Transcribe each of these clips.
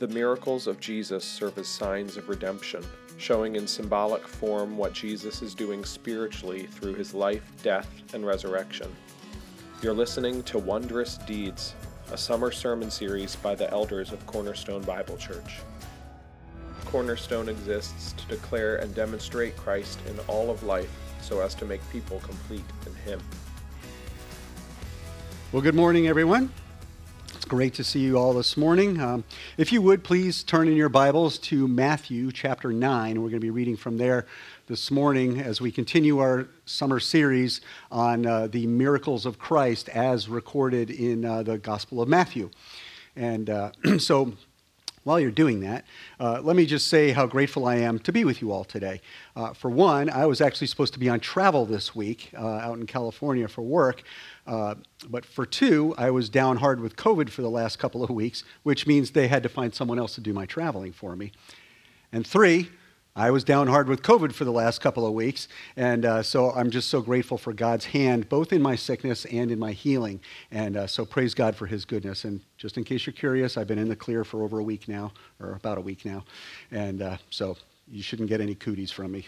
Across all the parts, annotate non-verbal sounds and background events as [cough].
The miracles of Jesus serve as signs of redemption, showing in symbolic form what Jesus is doing spiritually through his life, death, and resurrection. You're listening to Wondrous Deeds, a summer sermon series by the elders of Cornerstone Bible Church. Cornerstone exists to declare and demonstrate Christ in all of life so as to make people complete in Him. Well, good morning, everyone. It's great to see you all this morning. Um, if you would, please turn in your Bibles to Matthew chapter 9. We're going to be reading from there this morning as we continue our summer series on uh, the miracles of Christ as recorded in uh, the Gospel of Matthew. And uh, [clears throat] so, while you're doing that, uh, let me just say how grateful I am to be with you all today. Uh, for one, I was actually supposed to be on travel this week uh, out in California for work. Uh, but for two, I was down hard with COVID for the last couple of weeks, which means they had to find someone else to do my traveling for me. And three, I was down hard with COVID for the last couple of weeks, and uh, so I'm just so grateful for God's hand, both in my sickness and in my healing. And uh, so praise God for His goodness. And just in case you're curious, I've been in the clear for over a week now, or about a week now, and uh, so you shouldn't get any cooties from me.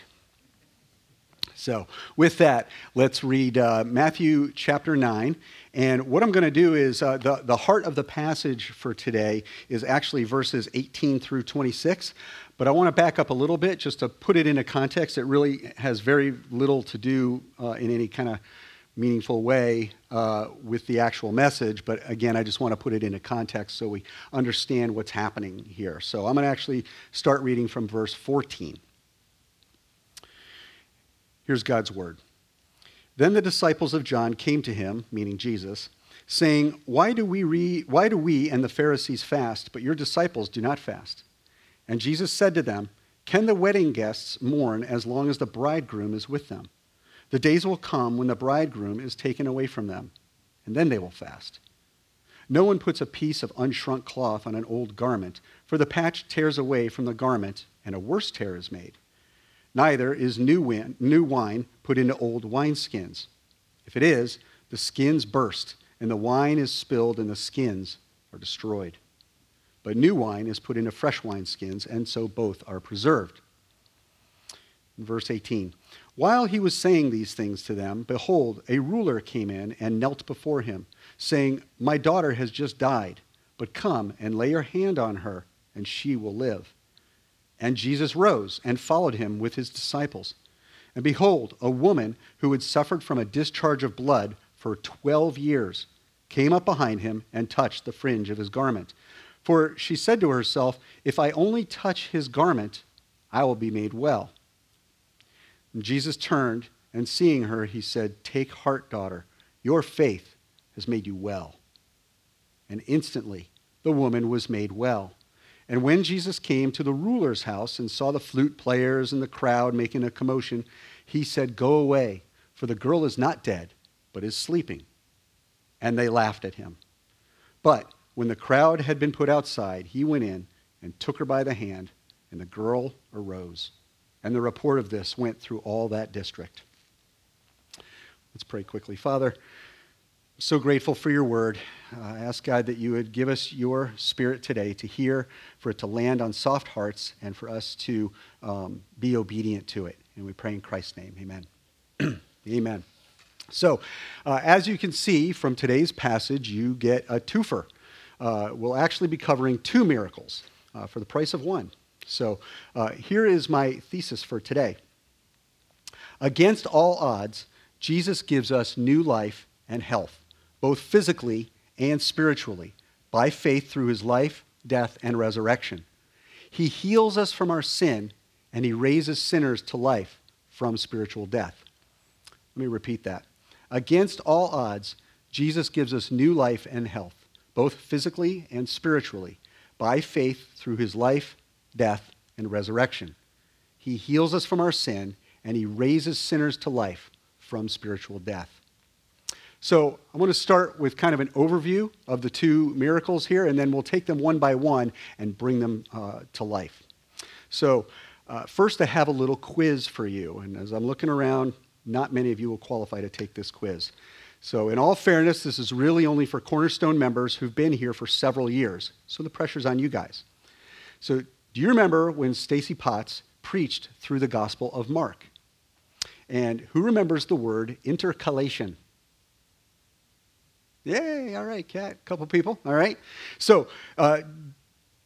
So, with that, let's read uh, Matthew chapter 9. And what I'm going to do is uh, the, the heart of the passage for today is actually verses 18 through 26. But I want to back up a little bit just to put it into context. It really has very little to do uh, in any kind of meaningful way uh, with the actual message. But again, I just want to put it into context so we understand what's happening here. So I'm going to actually start reading from verse 14. Here's God's word. Then the disciples of John came to him, meaning Jesus, saying, Why do we, re- why do we and the Pharisees fast, but your disciples do not fast? And Jesus said to them, Can the wedding guests mourn as long as the bridegroom is with them? The days will come when the bridegroom is taken away from them, and then they will fast. No one puts a piece of unshrunk cloth on an old garment, for the patch tears away from the garment, and a worse tear is made. Neither is new wine, new wine put into old wineskins. If it is, the skins burst, and the wine is spilled, and the skins are destroyed. But new wine is put into fresh wineskins, and so both are preserved. Verse 18 While he was saying these things to them, behold, a ruler came in and knelt before him, saying, My daughter has just died, but come and lay your hand on her, and she will live. And Jesus rose and followed him with his disciples. And behold, a woman who had suffered from a discharge of blood for 12 years came up behind him and touched the fringe of his garment. For she said to herself, If I only touch his garment, I will be made well. And Jesus turned, and seeing her, he said, Take heart, daughter, your faith has made you well. And instantly the woman was made well. And when Jesus came to the ruler's house and saw the flute players and the crowd making a commotion, he said, Go away, for the girl is not dead, but is sleeping. And they laughed at him. But when the crowd had been put outside, he went in and took her by the hand, and the girl arose. And the report of this went through all that district. Let's pray quickly. Father, so grateful for your word. Uh, I ask God that you would give us your spirit today to hear, for it to land on soft hearts, and for us to um, be obedient to it. And we pray in Christ's name. Amen. [clears throat] Amen. So, uh, as you can see from today's passage, you get a twofer. Uh, we'll actually be covering two miracles uh, for the price of one. So, uh, here is my thesis for today. Against all odds, Jesus gives us new life and health both physically and spiritually, by faith through his life, death, and resurrection. He heals us from our sin, and he raises sinners to life from spiritual death. Let me repeat that. Against all odds, Jesus gives us new life and health, both physically and spiritually, by faith through his life, death, and resurrection. He heals us from our sin, and he raises sinners to life from spiritual death. So I want to start with kind of an overview of the two miracles here, and then we'll take them one by one and bring them uh, to life. So uh, first, I have a little quiz for you. And as I'm looking around, not many of you will qualify to take this quiz. So, in all fairness, this is really only for Cornerstone members who've been here for several years. So the pressure's on you guys. So, do you remember when Stacy Potts preached through the Gospel of Mark? And who remembers the word intercalation? Yay, all right, cat, couple people, all right. So, uh,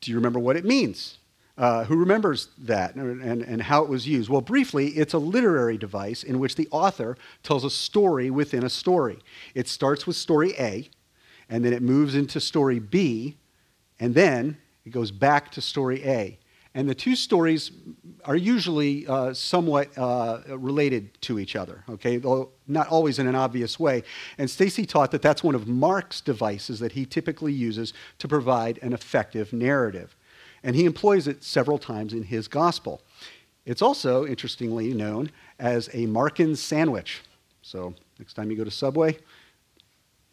do you remember what it means? Uh, who remembers that and, and, and how it was used? Well, briefly, it's a literary device in which the author tells a story within a story. It starts with story A, and then it moves into story B, and then it goes back to story A. And the two stories are usually uh, somewhat uh, related to each other, okay, though not always in an obvious way. And Stacy taught that that's one of Mark's devices that he typically uses to provide an effective narrative. And he employs it several times in his gospel. It's also, interestingly, known as a Markan sandwich. So next time you go to Subway,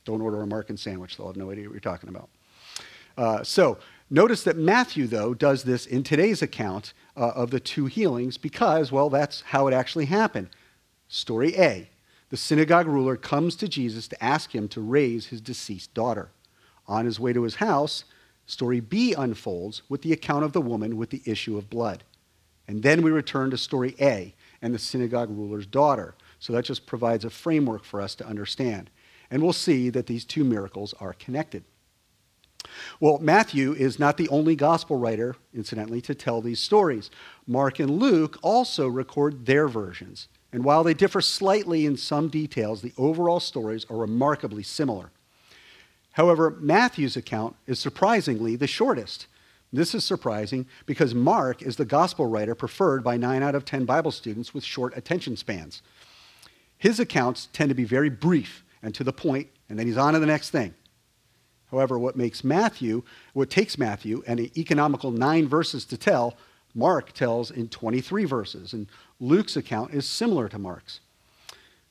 don't order a Markan sandwich. They'll have no idea what you're talking about. Uh, so Notice that Matthew, though, does this in today's account uh, of the two healings because, well, that's how it actually happened. Story A the synagogue ruler comes to Jesus to ask him to raise his deceased daughter. On his way to his house, story B unfolds with the account of the woman with the issue of blood. And then we return to story A and the synagogue ruler's daughter. So that just provides a framework for us to understand. And we'll see that these two miracles are connected. Well, Matthew is not the only gospel writer, incidentally, to tell these stories. Mark and Luke also record their versions. And while they differ slightly in some details, the overall stories are remarkably similar. However, Matthew's account is surprisingly the shortest. This is surprising because Mark is the gospel writer preferred by 9 out of 10 Bible students with short attention spans. His accounts tend to be very brief and to the point, and then he's on to the next thing. However, what makes Matthew, what takes Matthew an economical nine verses to tell, Mark tells in 23 verses, and Luke's account is similar to Mark's.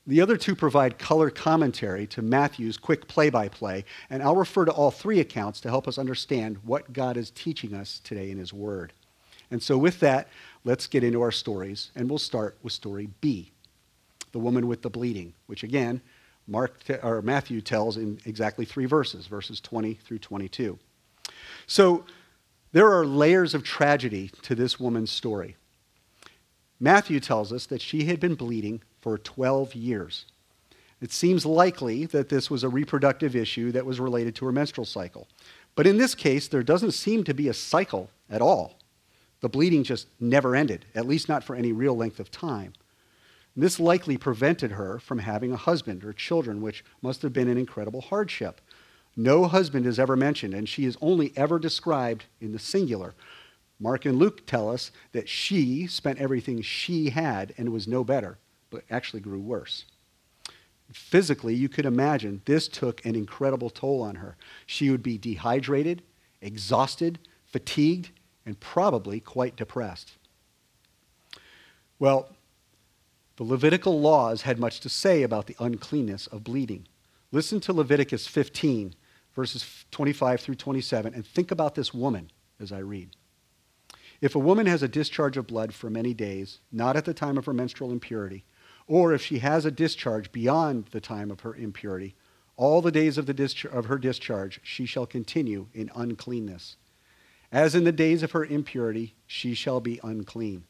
The other two provide color commentary to Matthew's quick play by play, and I'll refer to all three accounts to help us understand what God is teaching us today in His Word. And so, with that, let's get into our stories, and we'll start with story B the woman with the bleeding, which again Mark or Matthew tells in exactly three verses, verses 20 through 22. So there are layers of tragedy to this woman's story. Matthew tells us that she had been bleeding for 12 years. It seems likely that this was a reproductive issue that was related to her menstrual cycle. But in this case, there doesn't seem to be a cycle at all. The bleeding just never ended, at least not for any real length of time. This likely prevented her from having a husband or children, which must have been an incredible hardship. No husband is ever mentioned, and she is only ever described in the singular. Mark and Luke tell us that she spent everything she had and was no better, but actually grew worse. Physically, you could imagine this took an incredible toll on her. She would be dehydrated, exhausted, fatigued, and probably quite depressed. Well, the Levitical laws had much to say about the uncleanness of bleeding. Listen to Leviticus 15, verses 25 through 27, and think about this woman as I read. If a woman has a discharge of blood for many days, not at the time of her menstrual impurity, or if she has a discharge beyond the time of her impurity, all the days of, the dischar- of her discharge she shall continue in uncleanness. As in the days of her impurity, she shall be unclean.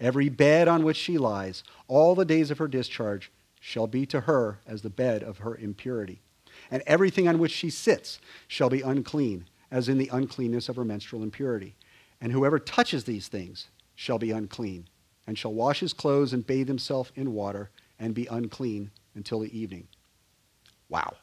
Every bed on which she lies, all the days of her discharge, shall be to her as the bed of her impurity. And everything on which she sits shall be unclean, as in the uncleanness of her menstrual impurity. And whoever touches these things shall be unclean, and shall wash his clothes and bathe himself in water, and be unclean until the evening. Wow.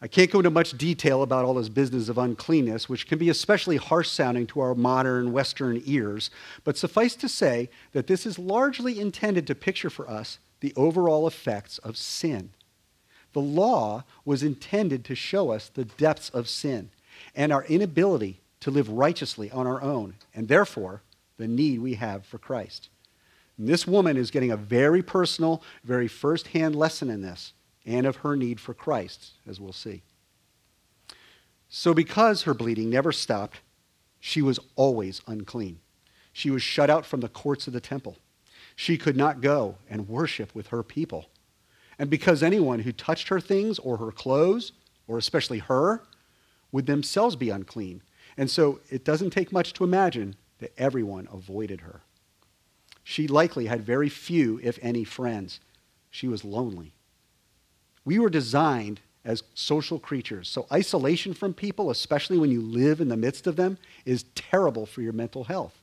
I can't go into much detail about all this business of uncleanness, which can be especially harsh sounding to our modern Western ears, but suffice to say that this is largely intended to picture for us the overall effects of sin. The law was intended to show us the depths of sin and our inability to live righteously on our own, and therefore the need we have for Christ. And this woman is getting a very personal, very first hand lesson in this and of her need for Christ, as we'll see. So, because her bleeding never stopped, she was always unclean. She was shut out from the courts of the temple. She could not go and worship with her people. And because anyone who touched her things or her clothes, or especially her, would themselves be unclean. And so it doesn't take much to imagine that everyone avoided her. She likely had very few, if any, friends. She was lonely. We were designed as social creatures, so isolation from people, especially when you live in the midst of them, is terrible for your mental health.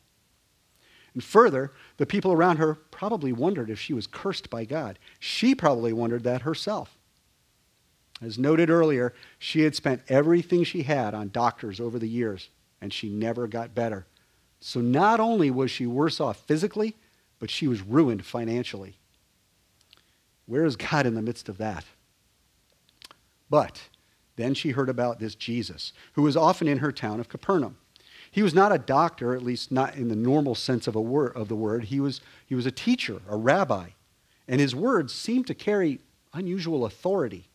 And further, the people around her probably wondered if she was cursed by God. She probably wondered that herself. As noted earlier, she had spent everything she had on doctors over the years, and she never got better. So not only was she worse off physically, but she was ruined financially. Where is God in the midst of that? But then she heard about this Jesus, who was often in her town of Capernaum. He was not a doctor, at least not in the normal sense of, a word, of the word. He was, he was a teacher, a rabbi, and his words seemed to carry unusual authority.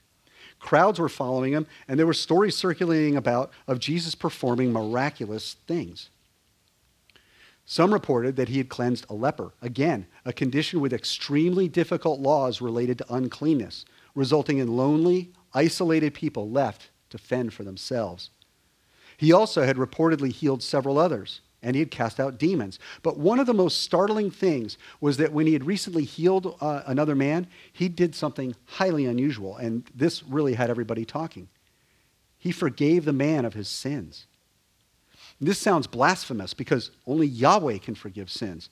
Crowds were following him, and there were stories circulating about of Jesus performing miraculous things. Some reported that he had cleansed a leper, again, a condition with extremely difficult laws related to uncleanness, resulting in lonely, isolated people left to fend for themselves. He also had reportedly healed several others, and he had cast out demons. But one of the most startling things was that when he had recently healed uh, another man, he did something highly unusual, and this really had everybody talking. He forgave the man of his sins. This sounds blasphemous because only Yahweh can forgive sins.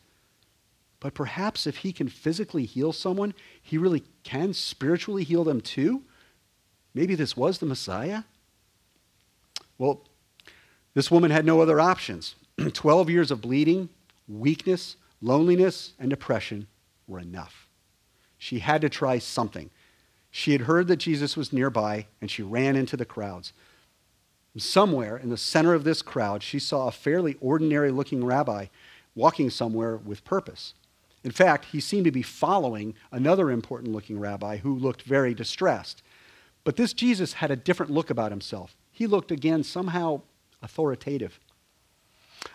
But perhaps if he can physically heal someone, he really can spiritually heal them too? Maybe this was the Messiah? Well, this woman had no other options. [clears throat] 12 years of bleeding, weakness, loneliness, and depression were enough. She had to try something. She had heard that Jesus was nearby, and she ran into the crowds. Somewhere in the center of this crowd, she saw a fairly ordinary looking rabbi walking somewhere with purpose. In fact, he seemed to be following another important looking rabbi who looked very distressed. But this Jesus had a different look about himself. He looked again somehow authoritative.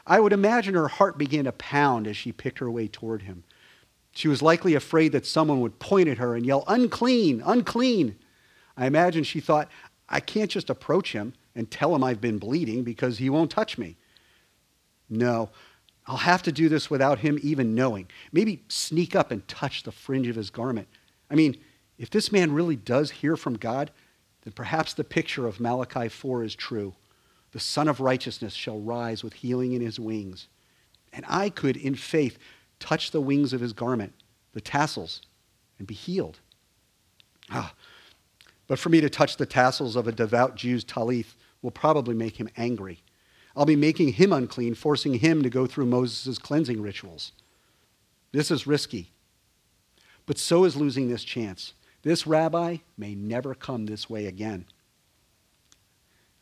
I would imagine her heart began to pound as she picked her way toward him. She was likely afraid that someone would point at her and yell, Unclean, unclean. I imagine she thought, I can't just approach him and tell him I've been bleeding because he won't touch me. No, I'll have to do this without him even knowing. Maybe sneak up and touch the fringe of his garment. I mean, if this man really does hear from God, then perhaps the picture of Malachi 4 is true. The Sun of Righteousness shall rise with healing in his wings. And I could, in faith, touch the wings of his garment, the tassels, and be healed. Ah, but for me to touch the tassels of a devout Jew's tallith will probably make him angry. I'll be making him unclean, forcing him to go through Moses' cleansing rituals. This is risky. But so is losing this chance. This rabbi may never come this way again.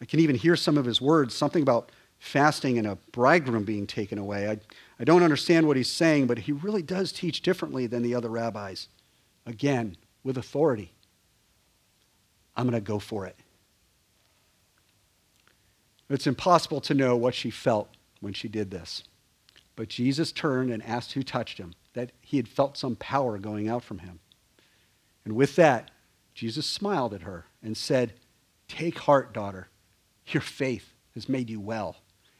I can even hear some of his words, something about fasting and a bridegroom being taken away. I, I don't understand what he's saying, but he really does teach differently than the other rabbis. Again, with authority. I'm going to go for it. It's impossible to know what she felt when she did this. But Jesus turned and asked who touched him, that he had felt some power going out from him. And with that, Jesus smiled at her and said, Take heart, daughter. Your faith has made you well.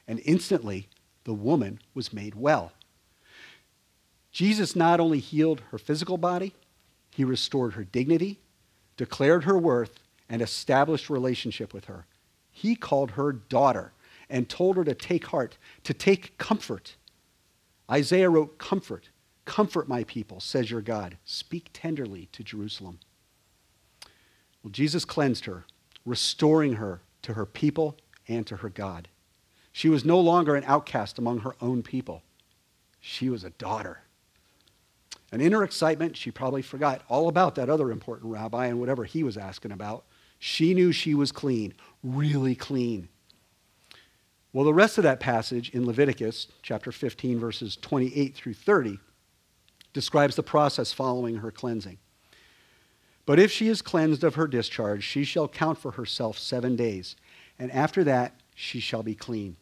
And instantly, the woman was made well. Jesus not only healed her physical body, he restored her dignity, declared her worth, and established relationship with her. He called her daughter and told her to take heart, to take comfort. Isaiah wrote, Comfort, comfort my people, says your God. Speak tenderly to Jerusalem. Well, Jesus cleansed her, restoring her to her people and to her God. She was no longer an outcast among her own people. She was a daughter. And in her excitement, she probably forgot all about that other important rabbi and whatever he was asking about. She knew she was clean, really clean. Well, the rest of that passage in Leviticus chapter 15, verses 28 through 30, describes the process following her cleansing. But if she is cleansed of her discharge, she shall count for herself seven days, and after that she shall be clean.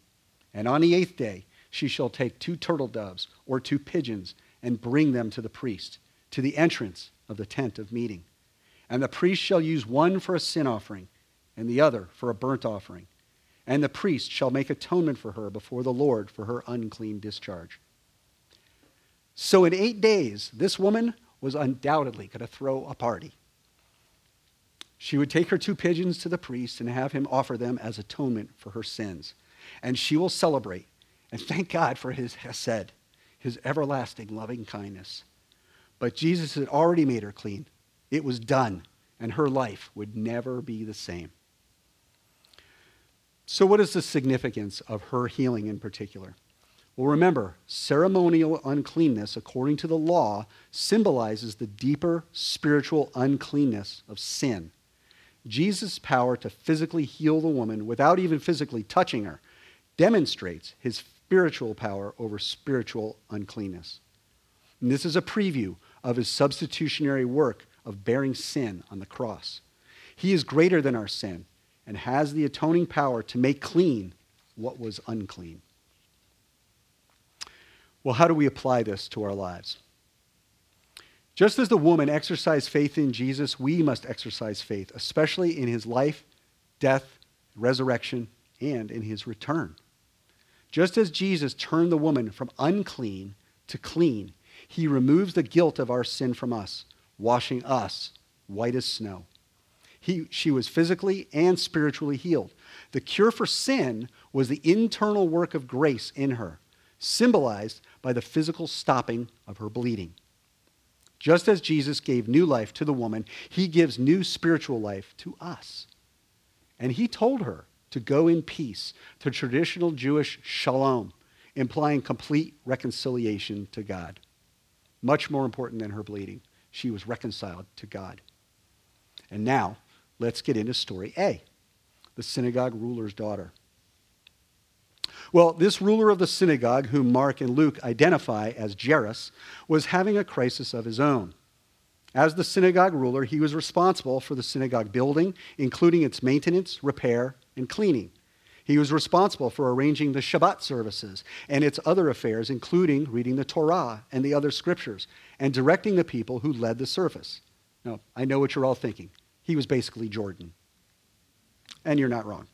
And on the eighth day she shall take two turtle doves or two pigeons and bring them to the priest, to the entrance of the tent of meeting. And the priest shall use one for a sin offering, and the other for a burnt offering. and the priest shall make atonement for her before the Lord for her unclean discharge. So in eight days, this woman was undoubtedly going to throw a party. She would take her two pigeons to the priest and have him offer them as atonement for her sins. And she will celebrate and thank God for his hesed, his everlasting loving kindness. But Jesus had already made her clean. It was done, and her life would never be the same. So, what is the significance of her healing in particular? Well, remember, ceremonial uncleanness, according to the law, symbolizes the deeper spiritual uncleanness of sin. Jesus' power to physically heal the woman without even physically touching her demonstrates his spiritual power over spiritual uncleanness. And this is a preview of his substitutionary work of bearing sin on the cross. He is greater than our sin and has the atoning power to make clean what was unclean. Well, how do we apply this to our lives? Just as the woman exercised faith in Jesus, we must exercise faith, especially in his life, death, resurrection, and in his return. Just as Jesus turned the woman from unclean to clean, he removes the guilt of our sin from us, washing us white as snow. He, she was physically and spiritually healed. The cure for sin was the internal work of grace in her, symbolized by the physical stopping of her bleeding. Just as Jesus gave new life to the woman, he gives new spiritual life to us. And he told her to go in peace, to traditional Jewish shalom, implying complete reconciliation to God. Much more important than her bleeding, she was reconciled to God. And now, let's get into story A the synagogue ruler's daughter. Well, this ruler of the synagogue, whom Mark and Luke identify as Jairus, was having a crisis of his own. As the synagogue ruler, he was responsible for the synagogue building, including its maintenance, repair, and cleaning. He was responsible for arranging the Shabbat services and its other affairs, including reading the Torah and the other scriptures, and directing the people who led the service. Now, I know what you're all thinking. He was basically Jordan. And you're not wrong.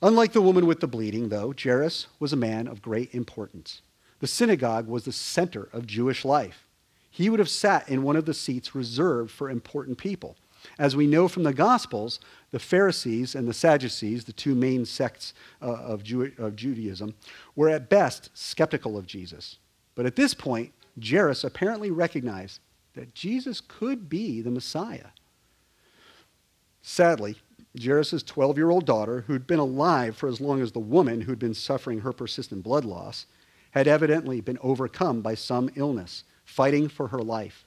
Unlike the woman with the bleeding, though, Jairus was a man of great importance. The synagogue was the center of Jewish life. He would have sat in one of the seats reserved for important people. As we know from the Gospels, the Pharisees and the Sadducees, the two main sects uh, of, Jew- of Judaism, were at best skeptical of Jesus. But at this point, Jairus apparently recognized that Jesus could be the Messiah. Sadly, Jairus' 12 year old daughter, who'd been alive for as long as the woman who'd been suffering her persistent blood loss, had evidently been overcome by some illness, fighting for her life.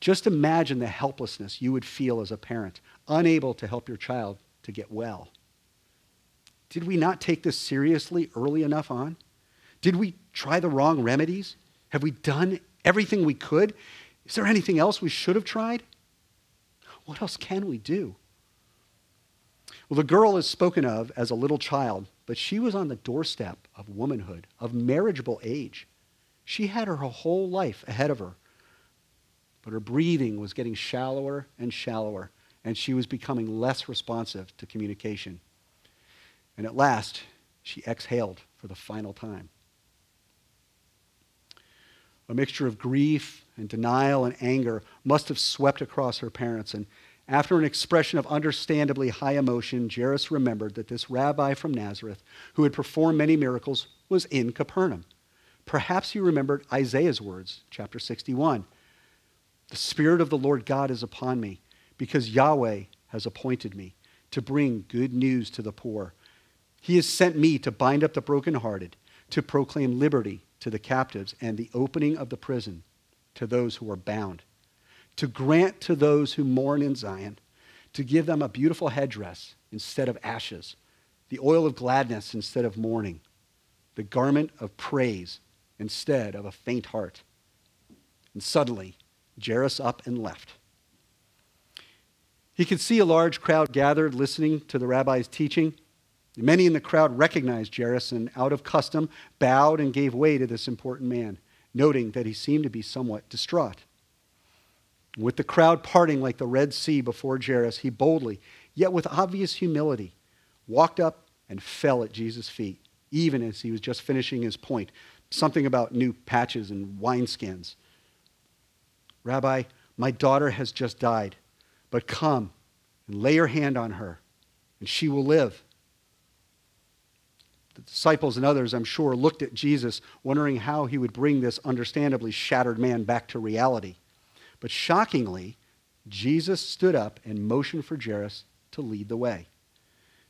Just imagine the helplessness you would feel as a parent, unable to help your child to get well. Did we not take this seriously early enough on? Did we try the wrong remedies? Have we done everything we could? Is there anything else we should have tried? What else can we do? Well, the girl is spoken of as a little child, but she was on the doorstep of womanhood, of marriageable age. She had her whole life ahead of her. But her breathing was getting shallower and shallower, and she was becoming less responsive to communication. And at last, she exhaled for the final time. A mixture of grief and denial and anger must have swept across her parents. And after an expression of understandably high emotion, Jairus remembered that this rabbi from Nazareth, who had performed many miracles, was in Capernaum. Perhaps he remembered Isaiah's words, chapter 61. The Spirit of the Lord God is upon me, because Yahweh has appointed me to bring good news to the poor. He has sent me to bind up the brokenhearted, to proclaim liberty to the captives, and the opening of the prison to those who are bound, to grant to those who mourn in Zion, to give them a beautiful headdress instead of ashes, the oil of gladness instead of mourning, the garment of praise instead of a faint heart. And suddenly, Jairus up and left. He could see a large crowd gathered listening to the rabbi's teaching. Many in the crowd recognized Jairus and, out of custom, bowed and gave way to this important man, noting that he seemed to be somewhat distraught. With the crowd parting like the Red Sea before Jairus, he boldly, yet with obvious humility, walked up and fell at Jesus' feet, even as he was just finishing his point. Something about new patches and wineskins. Rabbi, my daughter has just died, but come and lay your hand on her, and she will live. The disciples and others, I'm sure, looked at Jesus, wondering how he would bring this understandably shattered man back to reality. But shockingly, Jesus stood up and motioned for Jairus to lead the way.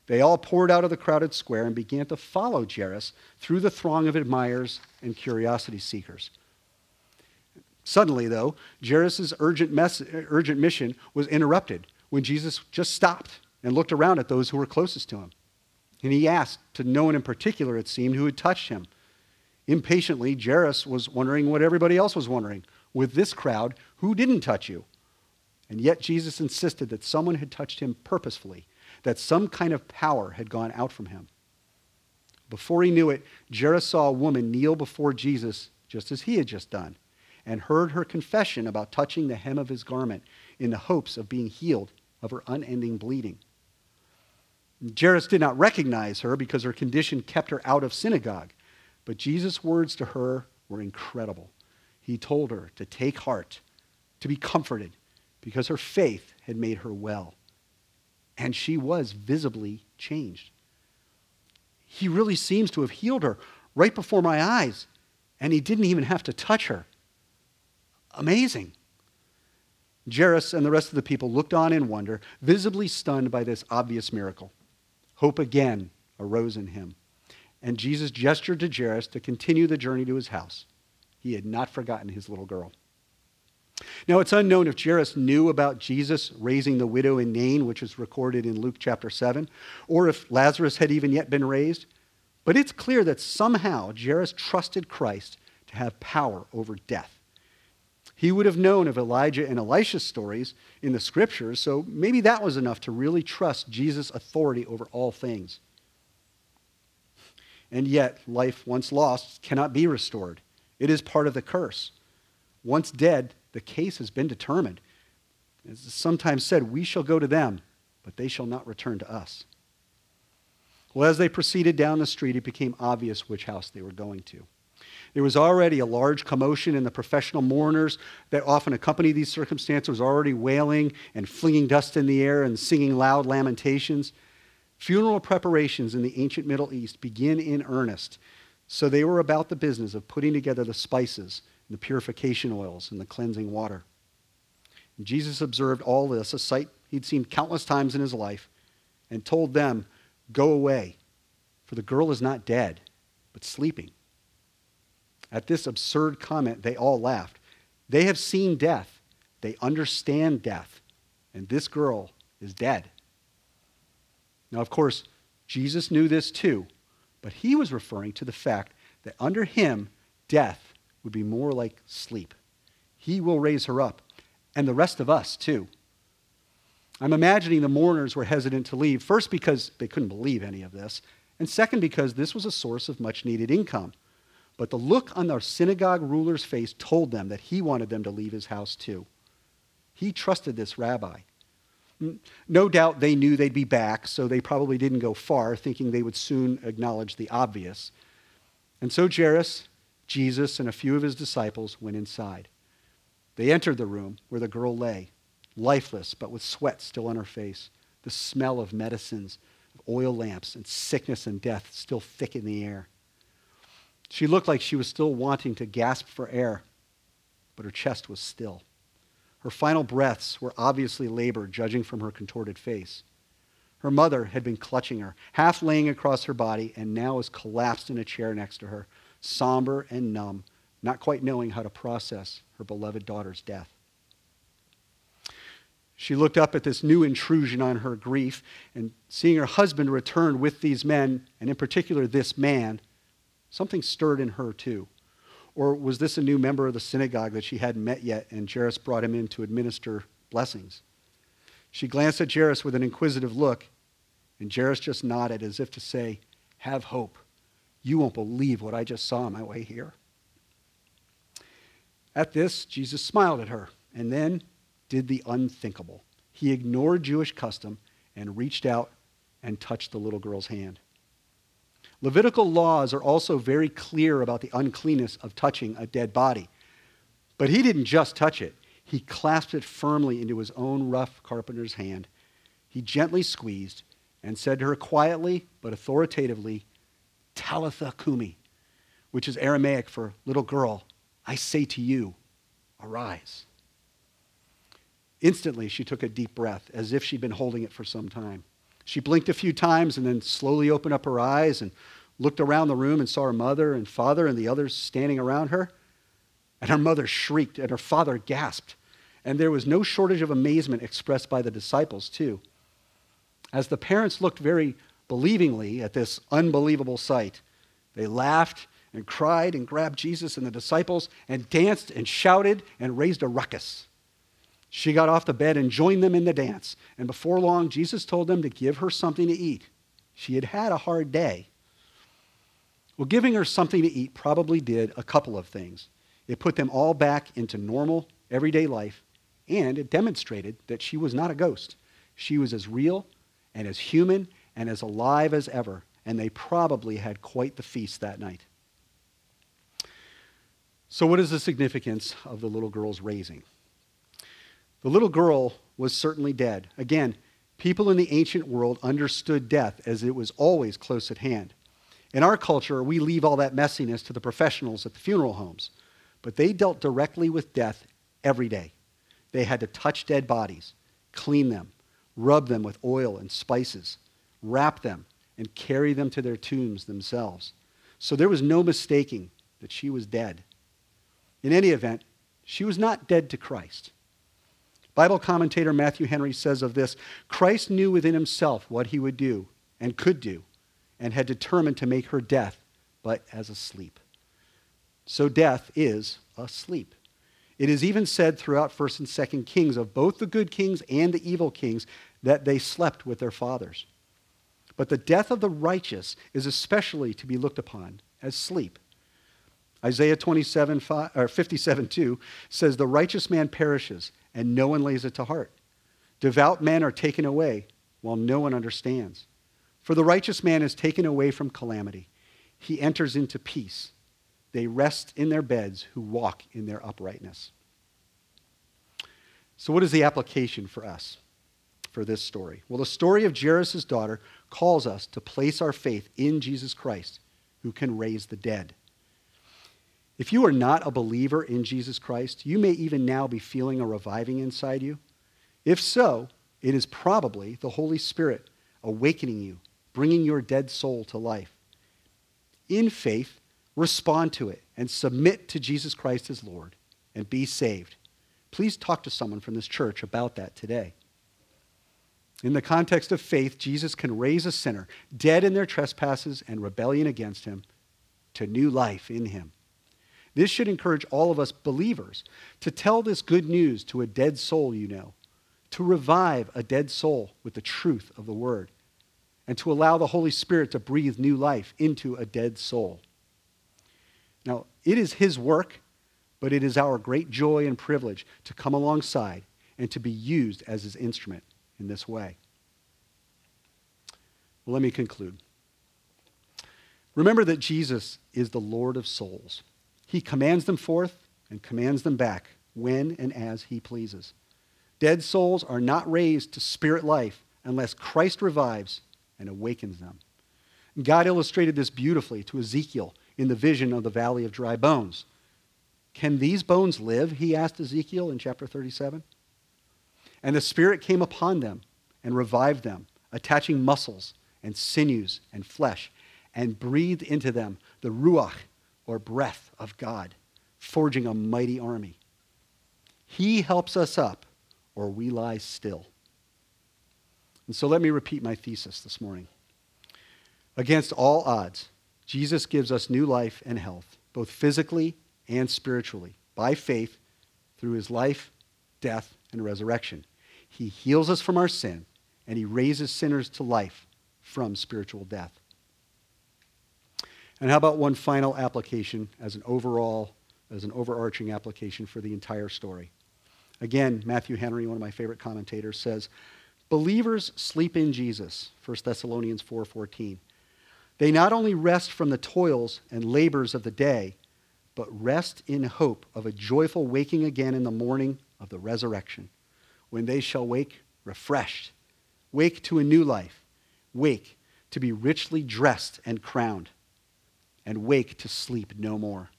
They all poured out of the crowded square and began to follow Jairus through the throng of admirers and curiosity seekers. Suddenly, though, Jairus' urgent, mess- urgent mission was interrupted when Jesus just stopped and looked around at those who were closest to him. And he asked to no one in particular, it seemed, who had touched him. Impatiently, Jairus was wondering what everybody else was wondering. With this crowd, who didn't touch you? And yet Jesus insisted that someone had touched him purposefully, that some kind of power had gone out from him. Before he knew it, Jairus saw a woman kneel before Jesus just as he had just done and heard her confession about touching the hem of his garment in the hopes of being healed of her unending bleeding. Jairus did not recognize her because her condition kept her out of synagogue, but Jesus' words to her were incredible. He told her to take heart, to be comforted, because her faith had made her well. And she was visibly changed. He really seems to have healed her right before my eyes, and he didn't even have to touch her. Amazing. Jairus and the rest of the people looked on in wonder, visibly stunned by this obvious miracle. Hope again arose in him. And Jesus gestured to Jairus to continue the journey to his house. He had not forgotten his little girl. Now, it's unknown if Jairus knew about Jesus raising the widow in Nain, which is recorded in Luke chapter 7, or if Lazarus had even yet been raised. But it's clear that somehow Jairus trusted Christ to have power over death. He would have known of Elijah and Elisha's stories in the scriptures, so maybe that was enough to really trust Jesus' authority over all things. And yet, life once lost cannot be restored. It is part of the curse. Once dead, the case has been determined. As is sometimes said, we shall go to them, but they shall not return to us. Well, as they proceeded down the street, it became obvious which house they were going to. There was already a large commotion, and the professional mourners that often accompany these circumstances were already wailing and flinging dust in the air and singing loud lamentations. Funeral preparations in the ancient Middle East begin in earnest, so they were about the business of putting together the spices, and the purification oils, and the cleansing water. And Jesus observed all this, a sight he'd seen countless times in his life, and told them, Go away, for the girl is not dead, but sleeping. At this absurd comment, they all laughed. They have seen death, they understand death, and this girl is dead. Now, of course, Jesus knew this too, but he was referring to the fact that under him, death would be more like sleep. He will raise her up, and the rest of us too. I'm imagining the mourners were hesitant to leave, first because they couldn't believe any of this, and second because this was a source of much needed income. But the look on the synagogue ruler's face told them that he wanted them to leave his house too. He trusted this rabbi. No doubt they knew they'd be back, so they probably didn't go far, thinking they would soon acknowledge the obvious. And so Jairus, Jesus, and a few of his disciples went inside. They entered the room where the girl lay, lifeless but with sweat still on her face, the smell of medicines, of oil lamps, and sickness and death still thick in the air. She looked like she was still wanting to gasp for air, but her chest was still. Her final breaths were obviously labored, judging from her contorted face. Her mother had been clutching her, half laying across her body, and now was collapsed in a chair next to her, somber and numb, not quite knowing how to process her beloved daughter's death. She looked up at this new intrusion on her grief, and seeing her husband return with these men, and in particular this man, Something stirred in her too. Or was this a new member of the synagogue that she hadn't met yet and Jairus brought him in to administer blessings? She glanced at Jairus with an inquisitive look, and Jairus just nodded as if to say, Have hope. You won't believe what I just saw on my way here. At this, Jesus smiled at her and then did the unthinkable. He ignored Jewish custom and reached out and touched the little girl's hand. Levitical laws are also very clear about the uncleanness of touching a dead body. But he didn't just touch it, he clasped it firmly into his own rough carpenter's hand. He gently squeezed and said to her quietly but authoritatively, Talitha Kumi, which is Aramaic for little girl, I say to you, arise. Instantly, she took a deep breath, as if she'd been holding it for some time. She blinked a few times and then slowly opened up her eyes and looked around the room and saw her mother and father and the others standing around her. And her mother shrieked and her father gasped. And there was no shortage of amazement expressed by the disciples, too. As the parents looked very believingly at this unbelievable sight, they laughed and cried and grabbed Jesus and the disciples and danced and shouted and raised a ruckus. She got off the bed and joined them in the dance. And before long, Jesus told them to give her something to eat. She had had a hard day. Well, giving her something to eat probably did a couple of things. It put them all back into normal, everyday life, and it demonstrated that she was not a ghost. She was as real and as human and as alive as ever, and they probably had quite the feast that night. So, what is the significance of the little girl's raising? The little girl was certainly dead. Again, people in the ancient world understood death as it was always close at hand. In our culture, we leave all that messiness to the professionals at the funeral homes, but they dealt directly with death every day. They had to touch dead bodies, clean them, rub them with oil and spices, wrap them, and carry them to their tombs themselves. So there was no mistaking that she was dead. In any event, she was not dead to Christ. Bible commentator Matthew Henry says of this Christ knew within himself what he would do and could do, and had determined to make her death but as a sleep. So death is a sleep. It is even said throughout 1st and 2nd Kings of both the good kings and the evil kings that they slept with their fathers. But the death of the righteous is especially to be looked upon as sleep. Isaiah 27, 5, or 57 2 says, The righteous man perishes, and no one lays it to heart. Devout men are taken away, while no one understands. For the righteous man is taken away from calamity. He enters into peace. They rest in their beds who walk in their uprightness. So, what is the application for us for this story? Well, the story of Jairus' daughter calls us to place our faith in Jesus Christ, who can raise the dead. If you are not a believer in Jesus Christ, you may even now be feeling a reviving inside you. If so, it is probably the Holy Spirit awakening you, bringing your dead soul to life. In faith, respond to it and submit to Jesus Christ as Lord and be saved. Please talk to someone from this church about that today. In the context of faith, Jesus can raise a sinner dead in their trespasses and rebellion against him to new life in him. This should encourage all of us believers to tell this good news to a dead soul you know, to revive a dead soul with the truth of the word, and to allow the Holy Spirit to breathe new life into a dead soul. Now, it is His work, but it is our great joy and privilege to come alongside and to be used as His instrument in this way. Well, let me conclude. Remember that Jesus is the Lord of souls. He commands them forth and commands them back when and as he pleases. Dead souls are not raised to spirit life unless Christ revives and awakens them. God illustrated this beautifully to Ezekiel in the vision of the valley of dry bones. Can these bones live? He asked Ezekiel in chapter 37. And the Spirit came upon them and revived them, attaching muscles and sinews and flesh, and breathed into them the Ruach or breath of God, forging a mighty army. He helps us up, or we lie still. And so let me repeat my thesis this morning. Against all odds, Jesus gives us new life and health, both physically and spiritually, by faith through his life, death, and resurrection. He heals us from our sin, and he raises sinners to life from spiritual death. And how about one final application as an overall, as an overarching application for the entire story? Again, Matthew Henry, one of my favorite commentators, says, Believers sleep in Jesus, 1 Thessalonians 4:14. They not only rest from the toils and labors of the day, but rest in hope of a joyful waking again in the morning of the resurrection, when they shall wake refreshed, wake to a new life, wake to be richly dressed and crowned, and wake to sleep no more.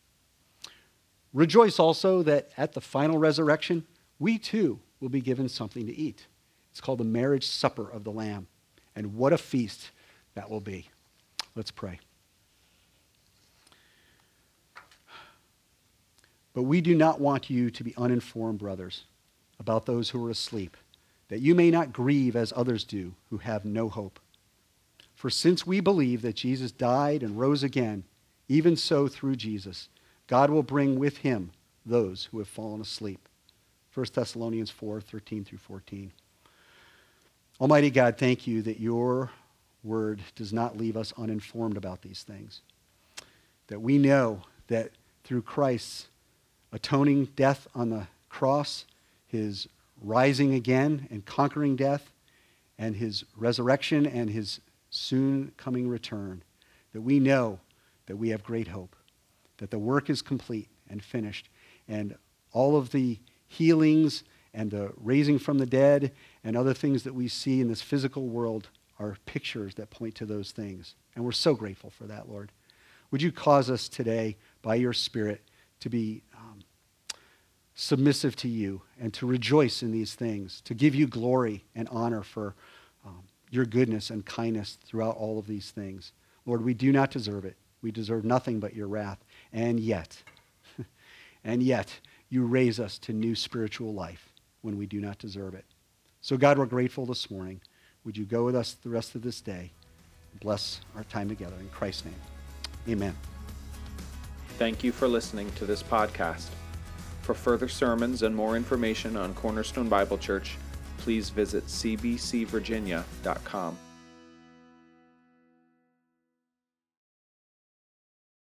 Rejoice also that at the final resurrection, we too will be given something to eat. It's called the marriage supper of the Lamb. And what a feast that will be. Let's pray. But we do not want you to be uninformed, brothers, about those who are asleep, that you may not grieve as others do who have no hope. For since we believe that Jesus died and rose again, even so through Jesus, God will bring with him those who have fallen asleep. 1 Thessalonians 4 13 through 14. Almighty God, thank you that your word does not leave us uninformed about these things. That we know that through Christ's atoning death on the cross, his rising again and conquering death, and his resurrection and his soon coming return, that we know that we have great hope, that the work is complete and finished, and all of the healings and the raising from the dead and other things that we see in this physical world are pictures that point to those things. And we're so grateful for that, Lord. Would you cause us today, by your Spirit, to be um, submissive to you and to rejoice in these things, to give you glory and honor for um, your goodness and kindness throughout all of these things. Lord, we do not deserve it. We deserve nothing but your wrath. And yet, [laughs] and yet, you raise us to new spiritual life when we do not deserve it. So, God, we're grateful this morning. Would you go with us the rest of this day? Bless our time together. In Christ's name, amen. Thank you for listening to this podcast. For further sermons and more information on Cornerstone Bible Church, please visit cbcvirginia.com.